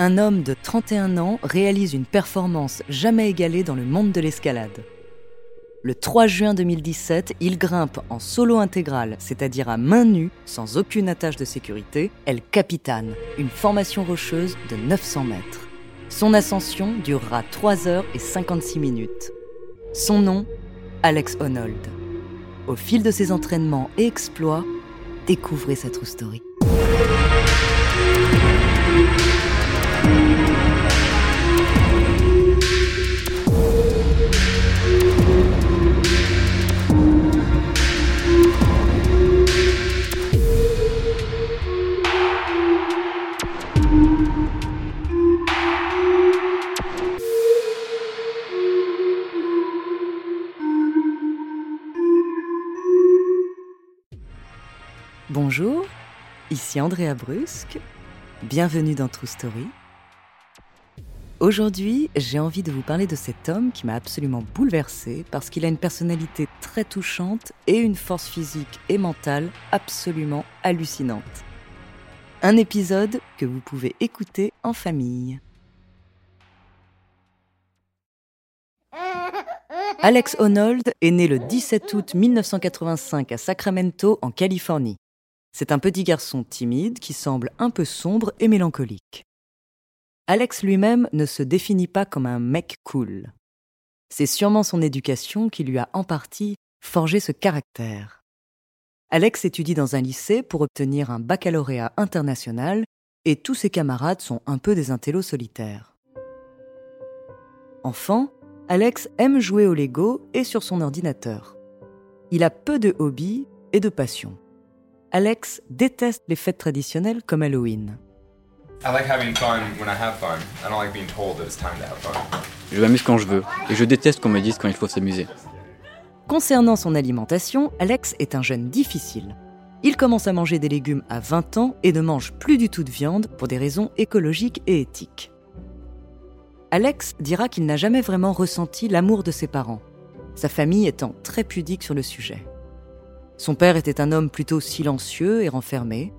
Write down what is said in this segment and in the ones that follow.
un homme de 31 ans réalise une performance jamais égalée dans le monde de l'escalade. Le 3 juin 2017, il grimpe en solo intégral, c'est-à-dire à main nue, sans aucune attache de sécurité, El Capitan, une formation rocheuse de 900 mètres. Son ascension durera 3 heures et 56 minutes. Son nom, Alex Honnold. Au fil de ses entraînements et exploits, découvrez sa true story. Andrea Brusque. Bienvenue dans True Story. Aujourd'hui, j'ai envie de vous parler de cet homme qui m'a absolument bouleversée parce qu'il a une personnalité très touchante et une force physique et mentale absolument hallucinante. Un épisode que vous pouvez écouter en famille. Alex Honnold est né le 17 août 1985 à Sacramento, en Californie. C'est un petit garçon timide qui semble un peu sombre et mélancolique. Alex lui-même ne se définit pas comme un mec cool. C'est sûrement son éducation qui lui a en partie forgé ce caractère. Alex étudie dans un lycée pour obtenir un baccalauréat international et tous ses camarades sont un peu des intellos solitaires. Enfant, Alex aime jouer au Lego et sur son ordinateur. Il a peu de hobbies et de passions. Alex déteste les fêtes traditionnelles comme Halloween. Je m'amuse quand je veux, et je déteste qu'on me dise quand il faut s'amuser. Concernant son alimentation, Alex est un jeune difficile. Il commence à manger des légumes à 20 ans et ne mange plus du tout de viande pour des raisons écologiques et éthiques. Alex dira qu'il n'a jamais vraiment ressenti l'amour de ses parents, sa famille étant très pudique sur le sujet. Son père était un homme plutôt silencieux et renfermé,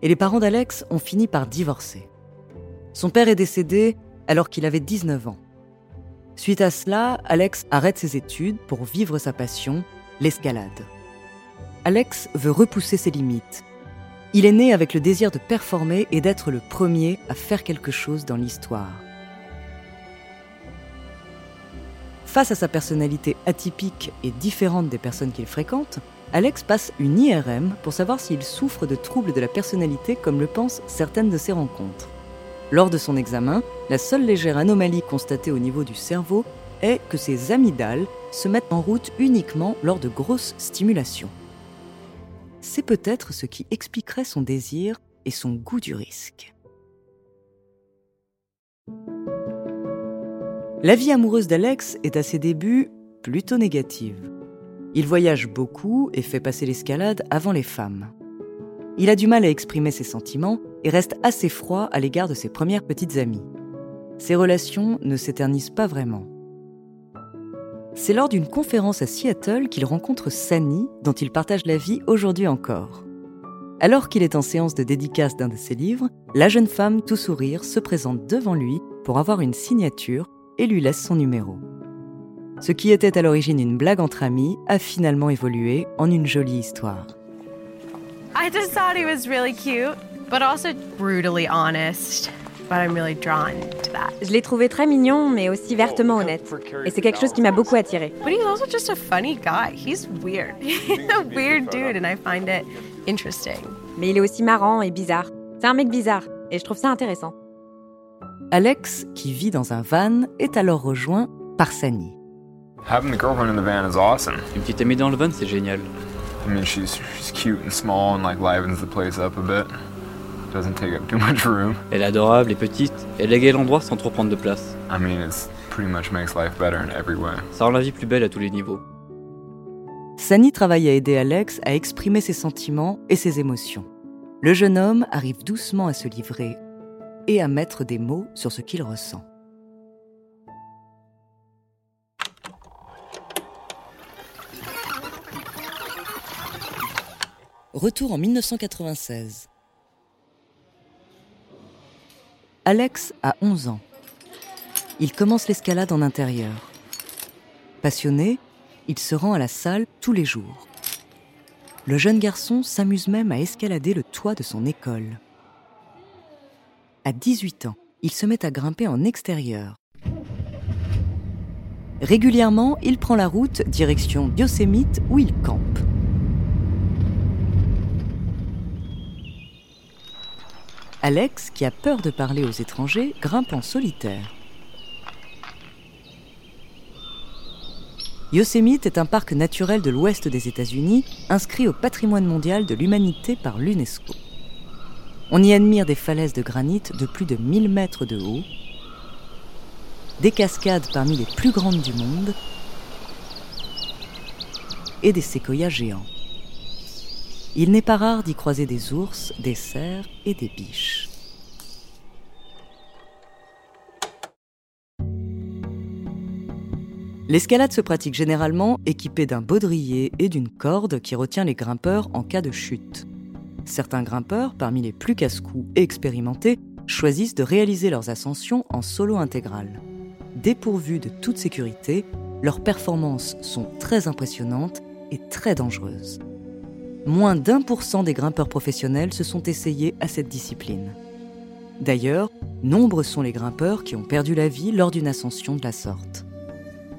et les parents d'Alex ont fini par divorcer. Son père est décédé alors qu'il avait 19 ans. Suite à cela, Alex arrête ses études pour vivre sa passion, l'escalade. Alex veut repousser ses limites. Il est né avec le désir de performer et d'être le premier à faire quelque chose dans l'histoire. Face à sa personnalité atypique et différente des personnes qu'il fréquente, Alex passe une IRM pour savoir s'il souffre de troubles de la personnalité comme le pensent certaines de ses rencontres. Lors de son examen, la seule légère anomalie constatée au niveau du cerveau est que ses amygdales se mettent en route uniquement lors de grosses stimulations. C'est peut-être ce qui expliquerait son désir et son goût du risque. La vie amoureuse d'Alex est à ses débuts plutôt négative. Il voyage beaucoup et fait passer l'escalade avant les femmes. Il a du mal à exprimer ses sentiments et reste assez froid à l'égard de ses premières petites amies. Ses relations ne s'éternisent pas vraiment. C'est lors d'une conférence à Seattle qu'il rencontre Sani, dont il partage la vie aujourd'hui encore. Alors qu'il est en séance de dédicace d'un de ses livres, la jeune femme, tout sourire, se présente devant lui pour avoir une signature et lui laisse son numéro. Ce qui était à l'origine une blague entre amis a finalement évolué en une jolie histoire. I just thought he was really cute, but also brutally honest. But I'm really drawn to that. Je l'ai trouvé très mignon, mais aussi vertement honnête. Et c'est quelque chose qui m'a beaucoup attiré. But he's also just a funny guy. He's weird. He's a weird dude, and I find it interesting. Mais il est aussi marrant et bizarre. C'est un mec bizarre, et je trouve ça intéressant. Alex, qui vit dans un van, est alors rejoint par Sani. Having the girlfriend in the van is awesome. Une petite amie dans le van, c'est génial. I mean, she's, she's cute and small and like livens the place up a bit. Doesn't take up too much room. Elle est adorable et petite. Elle égaye l'endroit sans trop prendre de place. I mean, it's pretty much makes life better in every way. Ça rend la vie plus belle à tous les niveaux. Sani travaille à aider Alex à exprimer ses sentiments et ses émotions. Le jeune homme arrive doucement à se livrer et à mettre des mots sur ce qu'il ressent. Retour en 1996. Alex a 11 ans. Il commence l'escalade en intérieur. Passionné, il se rend à la salle tous les jours. Le jeune garçon s'amuse même à escalader le toit de son école. À 18 ans, il se met à grimper en extérieur. Régulièrement, il prend la route direction Yosemite où il campe. Alex, qui a peur de parler aux étrangers, grimpe en solitaire. Yosemite est un parc naturel de l'ouest des États-Unis, inscrit au patrimoine mondial de l'humanité par l'UNESCO. On y admire des falaises de granit de plus de 1000 mètres de haut, des cascades parmi les plus grandes du monde et des séquoias géants. Il n'est pas rare d'y croiser des ours, des cerfs et des biches. L'escalade se pratique généralement équipée d'un baudrier et d'une corde qui retient les grimpeurs en cas de chute. Certains grimpeurs, parmi les plus casse-cou et expérimentés, choisissent de réaliser leurs ascensions en solo intégral. Dépourvus de toute sécurité, leurs performances sont très impressionnantes et très dangereuses moins d'un pour cent des grimpeurs professionnels se sont essayés à cette discipline. D'ailleurs, nombreux sont les grimpeurs qui ont perdu la vie lors d'une ascension de la sorte.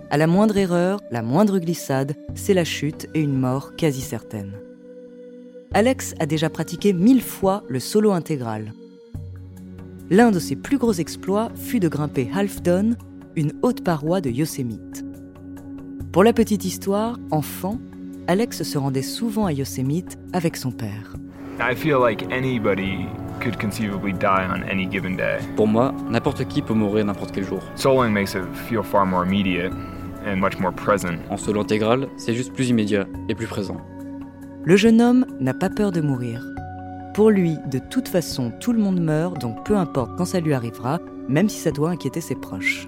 À la moindre erreur, la moindre glissade, c'est la chute et une mort quasi certaine. Alex a déjà pratiqué mille fois le solo intégral. L'un de ses plus gros exploits fut de grimper Half Dome, une haute paroi de Yosemite. Pour la petite histoire, enfant, Alex se rendait souvent à Yosemite avec son père. Pour moi, n'importe qui peut mourir n'importe quel jour. En solo intégral, c'est juste plus immédiat et plus présent. Le jeune homme n'a pas peur de mourir. Pour lui, de toute façon, tout le monde meurt, donc peu importe quand ça lui arrivera, même si ça doit inquiéter ses proches.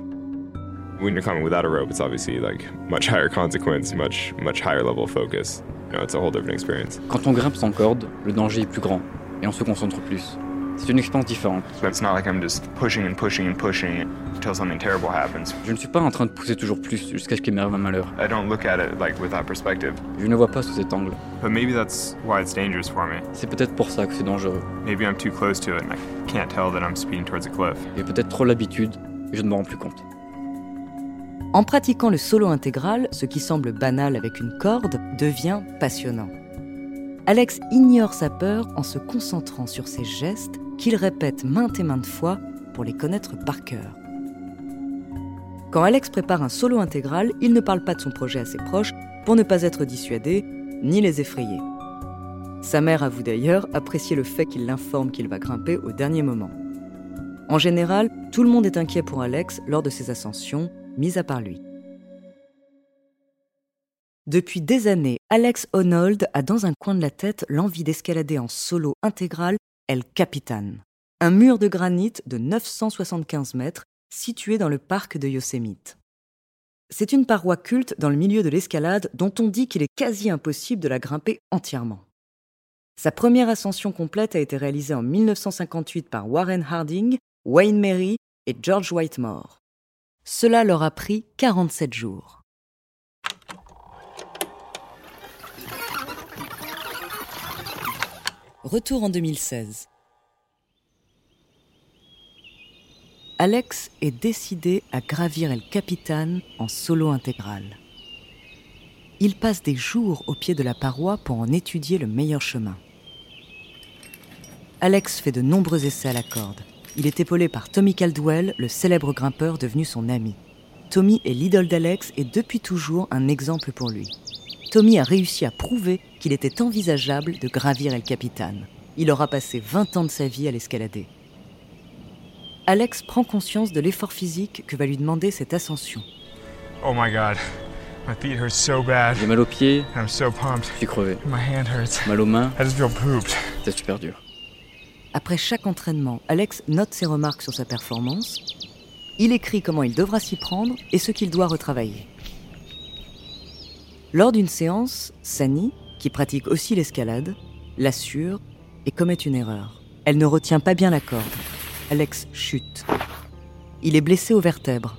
When you're climbing without a rope, it's obviously like much higher consequence, much much higher level of focus. You know, it's a whole different experience. Quand on grimpe sans corde, le danger est plus grand et on se concentre plus. C'est une expérience différente. it's not like I'm just pushing and pushing and pushing until something terrible happens. Je ne suis pas en train de pousser toujours plus jusqu'à ce qu'il m'arrive un malheur. I don't look at it like with that perspective. Je ne vois pas sous cet angle. But maybe that's why it's dangerous for me. C'est peut-être pour ça que c'est dangereux. Maybe I'm too close to it and I can't tell that I'm speeding towards a cliff. J'ai peut-être trop l'habitude et je ne m'en rends plus compte. En pratiquant le solo intégral, ce qui semble banal avec une corde devient passionnant. Alex ignore sa peur en se concentrant sur ses gestes qu'il répète maintes et maintes fois pour les connaître par cœur. Quand Alex prépare un solo intégral, il ne parle pas de son projet à ses proches pour ne pas être dissuadé ni les effrayer. Sa mère avoue d'ailleurs apprécier le fait qu'il l'informe qu'il va grimper au dernier moment. En général, tout le monde est inquiet pour Alex lors de ses ascensions mis à part lui. Depuis des années, Alex Honnold a dans un coin de la tête l'envie d'escalader en solo intégral El Capitan, un mur de granit de 975 mètres situé dans le parc de Yosemite. C'est une paroi culte dans le milieu de l'escalade dont on dit qu'il est quasi impossible de la grimper entièrement. Sa première ascension complète a été réalisée en 1958 par Warren Harding, Wayne Mary et George Whitemore. Cela leur a pris 47 jours. Retour en 2016. Alex est décidé à gravir El Capitan en solo intégral. Il passe des jours au pied de la paroi pour en étudier le meilleur chemin. Alex fait de nombreux essais à la corde. Il est épaulé par Tommy Caldwell, le célèbre grimpeur devenu son ami. Tommy est l'idole d'Alex et depuis toujours un exemple pour lui. Tommy a réussi à prouver qu'il était envisageable de gravir El Capitan. Il aura passé 20 ans de sa vie à l'escalader. Alex prend conscience de l'effort physique que va lui demander cette ascension. Oh my god. My feet hurt so bad. J'ai mal aux pieds. I'm so pumped. Je suis crevé. My hand hurts. Mal aux mains. I just feel pooped. C'est super dur. Après chaque entraînement, Alex note ses remarques sur sa performance. Il écrit comment il devra s'y prendre et ce qu'il doit retravailler. Lors d'une séance, Sani, qui pratique aussi l'escalade, l'assure et commet une erreur. Elle ne retient pas bien la corde. Alex chute. Il est blessé aux vertèbres.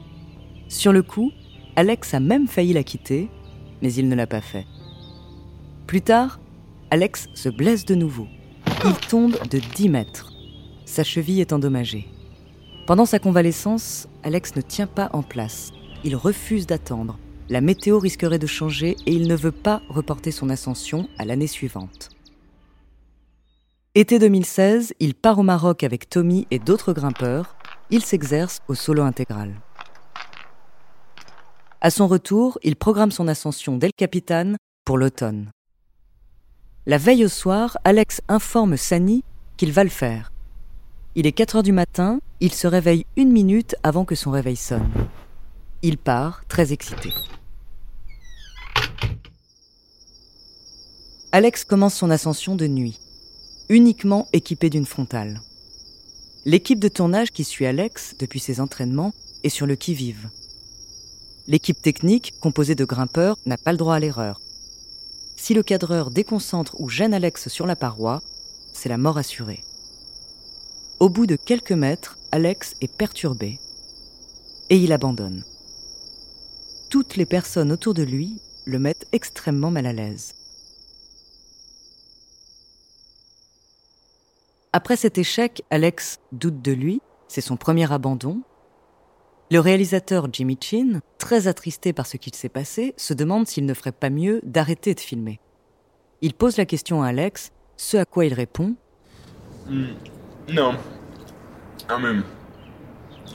Sur le coup, Alex a même failli la quitter, mais il ne l'a pas fait. Plus tard, Alex se blesse de nouveau. Il tombe de 10 mètres. Sa cheville est endommagée. Pendant sa convalescence, Alex ne tient pas en place. Il refuse d'attendre. La météo risquerait de changer et il ne veut pas reporter son ascension à l'année suivante. Été 2016, il part au Maroc avec Tommy et d'autres grimpeurs. Il s'exerce au solo intégral. À son retour, il programme son ascension d'El Capitan pour l'automne. La veille au soir, Alex informe Sani qu'il va le faire. Il est 4 heures du matin, il se réveille une minute avant que son réveil sonne. Il part, très excité. Alex commence son ascension de nuit uniquement équipé d'une frontale. L'équipe de tournage qui suit Alex depuis ses entraînements est sur le qui-vive. L'équipe technique, composée de grimpeurs, n'a pas le droit à l'erreur. Si le cadreur déconcentre ou gêne Alex sur la paroi, c'est la mort assurée. Au bout de quelques mètres, Alex est perturbé et il abandonne. Toutes les personnes autour de lui le mettent extrêmement mal à l'aise. Après cet échec, Alex doute de lui, c'est son premier abandon. Le réalisateur Jimmy Chin, très attristé par ce qu'il s'est passé, se demande s'il ne ferait pas mieux d'arrêter de filmer. Il pose la question à Alex, ce à quoi il répond mm, No. I mean,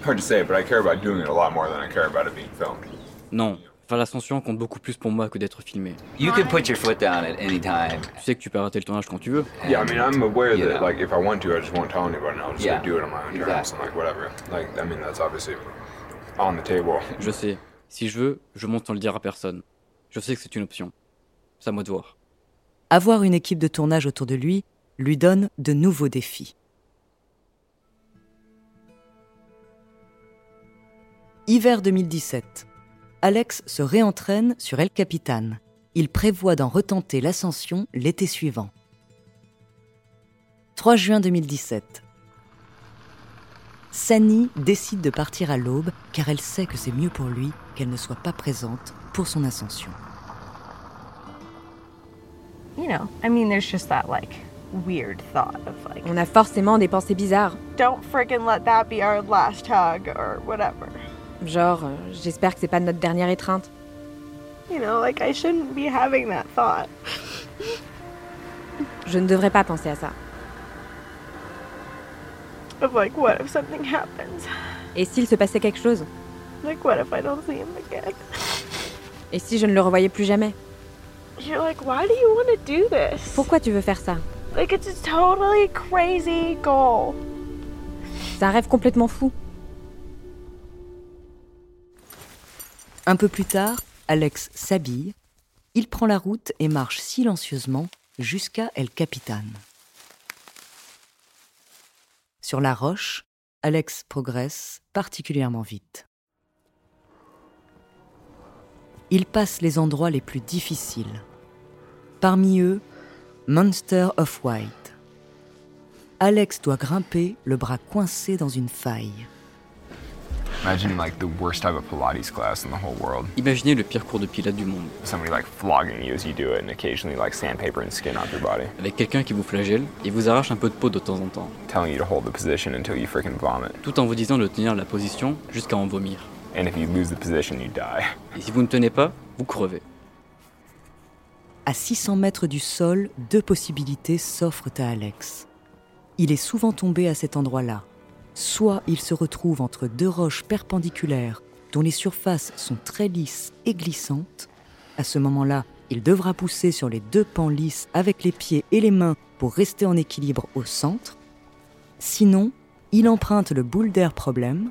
hard to say, but I care about doing it a lot more than I care about it being filmed. Non, Faire l'ascension compte beaucoup plus pour moi que d'être filmé. You can put your foot down at any time. Tu sais que tu peux arrêter le tournage quand tu veux. Yeah, I mean, I'm aware that like if I want to, I just won't tell anybody. I'll just yeah. do it on my own terms and like whatever. Like I mean, that's obviously on the table. Je sais. Si je veux, je monte sans le dire à personne. Je sais que c'est une option. C'est à moi de voir. Avoir une équipe de tournage autour de lui lui donne de nouveaux défis. Hiver 2017. Alex se réentraîne sur El Capitan. Il prévoit d'en retenter l'ascension l'été suivant. 3 juin 2017. Sani décide de partir à l'aube car elle sait que c'est mieux pour lui qu'elle ne soit pas présente pour son ascension. You know, I mean, there's just that like weird thought of like. On a forcément des pensées bizarres. Don't freaking let that be our last hug or whatever. Genre, euh, j'espère que c'est pas notre dernière étreinte. You know, like I shouldn't be having that thought. Je ne devrais pas penser à ça. Of like, what if something happens? Et s'il se passait quelque chose? Like, what if I don't see him again? Et si je ne le revoyais plus jamais? You're like, why do you want to do this? Pourquoi tu veux faire ça? Like, it's a totally crazy goal. C'est un rêve complètement fou. Un peu plus tard, Alex s'habille, il prend la route et marche silencieusement jusqu'à El Capitan. Sur la roche, Alex progresse particulièrement vite. Il passe les endroits les plus difficiles. Parmi eux, Monster of White. Alex doit grimper le bras coincé dans une faille. Imagine like the worst type of Pilates class in the whole world. Imaginez le pire cours de pilates du monde. Somebody like flogging you as you do it and occasionally like sandpaper and skin off your body. Avec quelqu'un qui vous flagelle et vous arrache un peu de peau de temps en temps. Telling you to hold the position until you freaking vomit. Tout en vous disant de tenir la position jusqu'à en vomir. And if you lose the position, you die. Et si vous ne tenez pas, vous crevez. À 600 mètres du sol, deux possibilités s'offrent à Alex. Il est souvent tombé à cet endroit-là, soit il se retrouve entre deux roches perpendiculaires dont les surfaces sont très lisses et glissantes. À ce moment-là, il devra pousser sur les deux pans lisses avec les pieds et les mains pour rester en équilibre au centre. Sinon, il emprunte le boule d'air problème,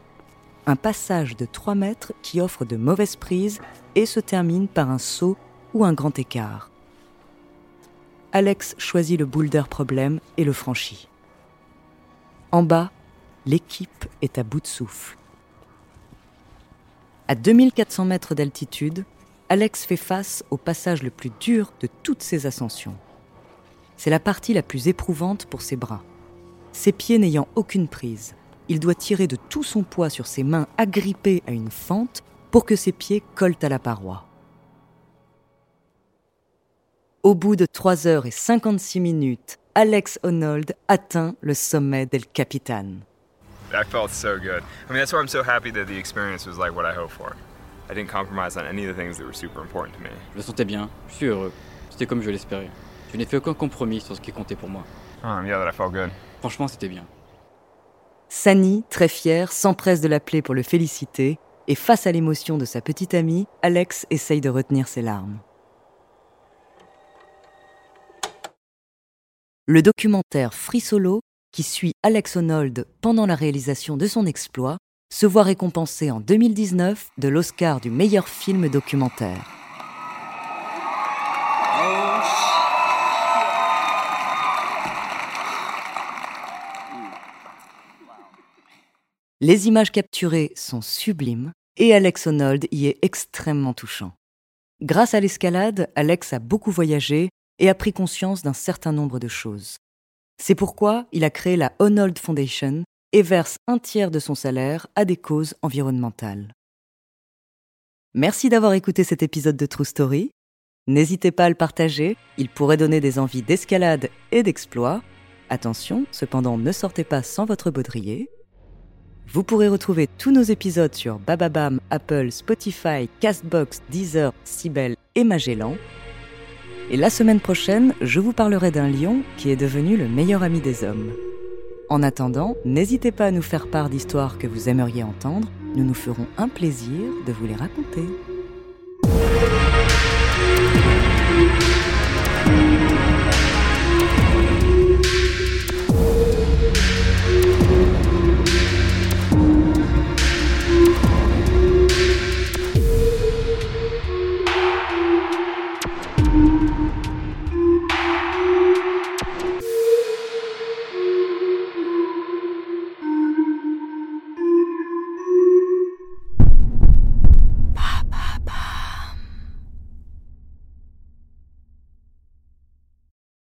un passage de 3 mètres qui offre de mauvaises prises et se termine par un saut ou un grand écart. Alex choisit le boule d'air problème et le franchit. En bas, l'équipe est à bout de souffle. À 2400 mètres d'altitude, Alex fait face au passage le plus dur de toutes ses ascensions. C'est la partie la plus éprouvante pour ses bras. Ses pieds n'ayant aucune prise, il doit tirer de tout son poids sur ses mains agrippées à une fente pour que ses pieds collent à la paroi. Au bout de 3 heures et 56 minutes, Alex Honnold atteint le sommet del Capitan. I felt so good. I mean, that's why I'm so happy that the experience was like what I hoped for. I didn't compromise on any of the things that were super important to me. Je le sentais bien, je suis heureux. C'était comme je l'espérais. Je n'ai fait aucun compromis sur ce qui comptait pour moi. Um, yeah, that I felt good. Franchement, c'était bien. Sani, très fier, s'empresse de l'appeler pour le féliciter, et face à l'émotion de sa petite amie, Alex essaye de retenir ses larmes. Le documentaire Free Solo, qui suit Alex Honnold pendant la réalisation de son exploit, se voit récompensé en 2019 de l'Oscar du meilleur film documentaire. Les images capturées sont sublimes et Alex Honnold y est extrêmement touchant. Grâce à l'escalade, Alex a beaucoup voyagé et a pris conscience d'un certain nombre de choses. C'est pourquoi il a créé la Honnold Foundation et verse un tiers de son salaire à des causes environnementales. Merci d'avoir écouté cet épisode de True Story. N'hésitez pas à le partager, il pourrait donner des envies d'escalade et d'exploit. Attention, cependant, ne sortez pas sans votre baudrier. Vous pourrez retrouver tous nos épisodes sur Bababam, Apple, Spotify, Castbox, Deezer, Sibel et Magellan. Et la semaine prochaine, je vous parlerai d'un lion qui est devenu le meilleur ami des hommes. En attendant, n'hésitez pas à nous faire part d'histoires que vous aimeriez entendre, nous nous ferons un plaisir de vous les raconter.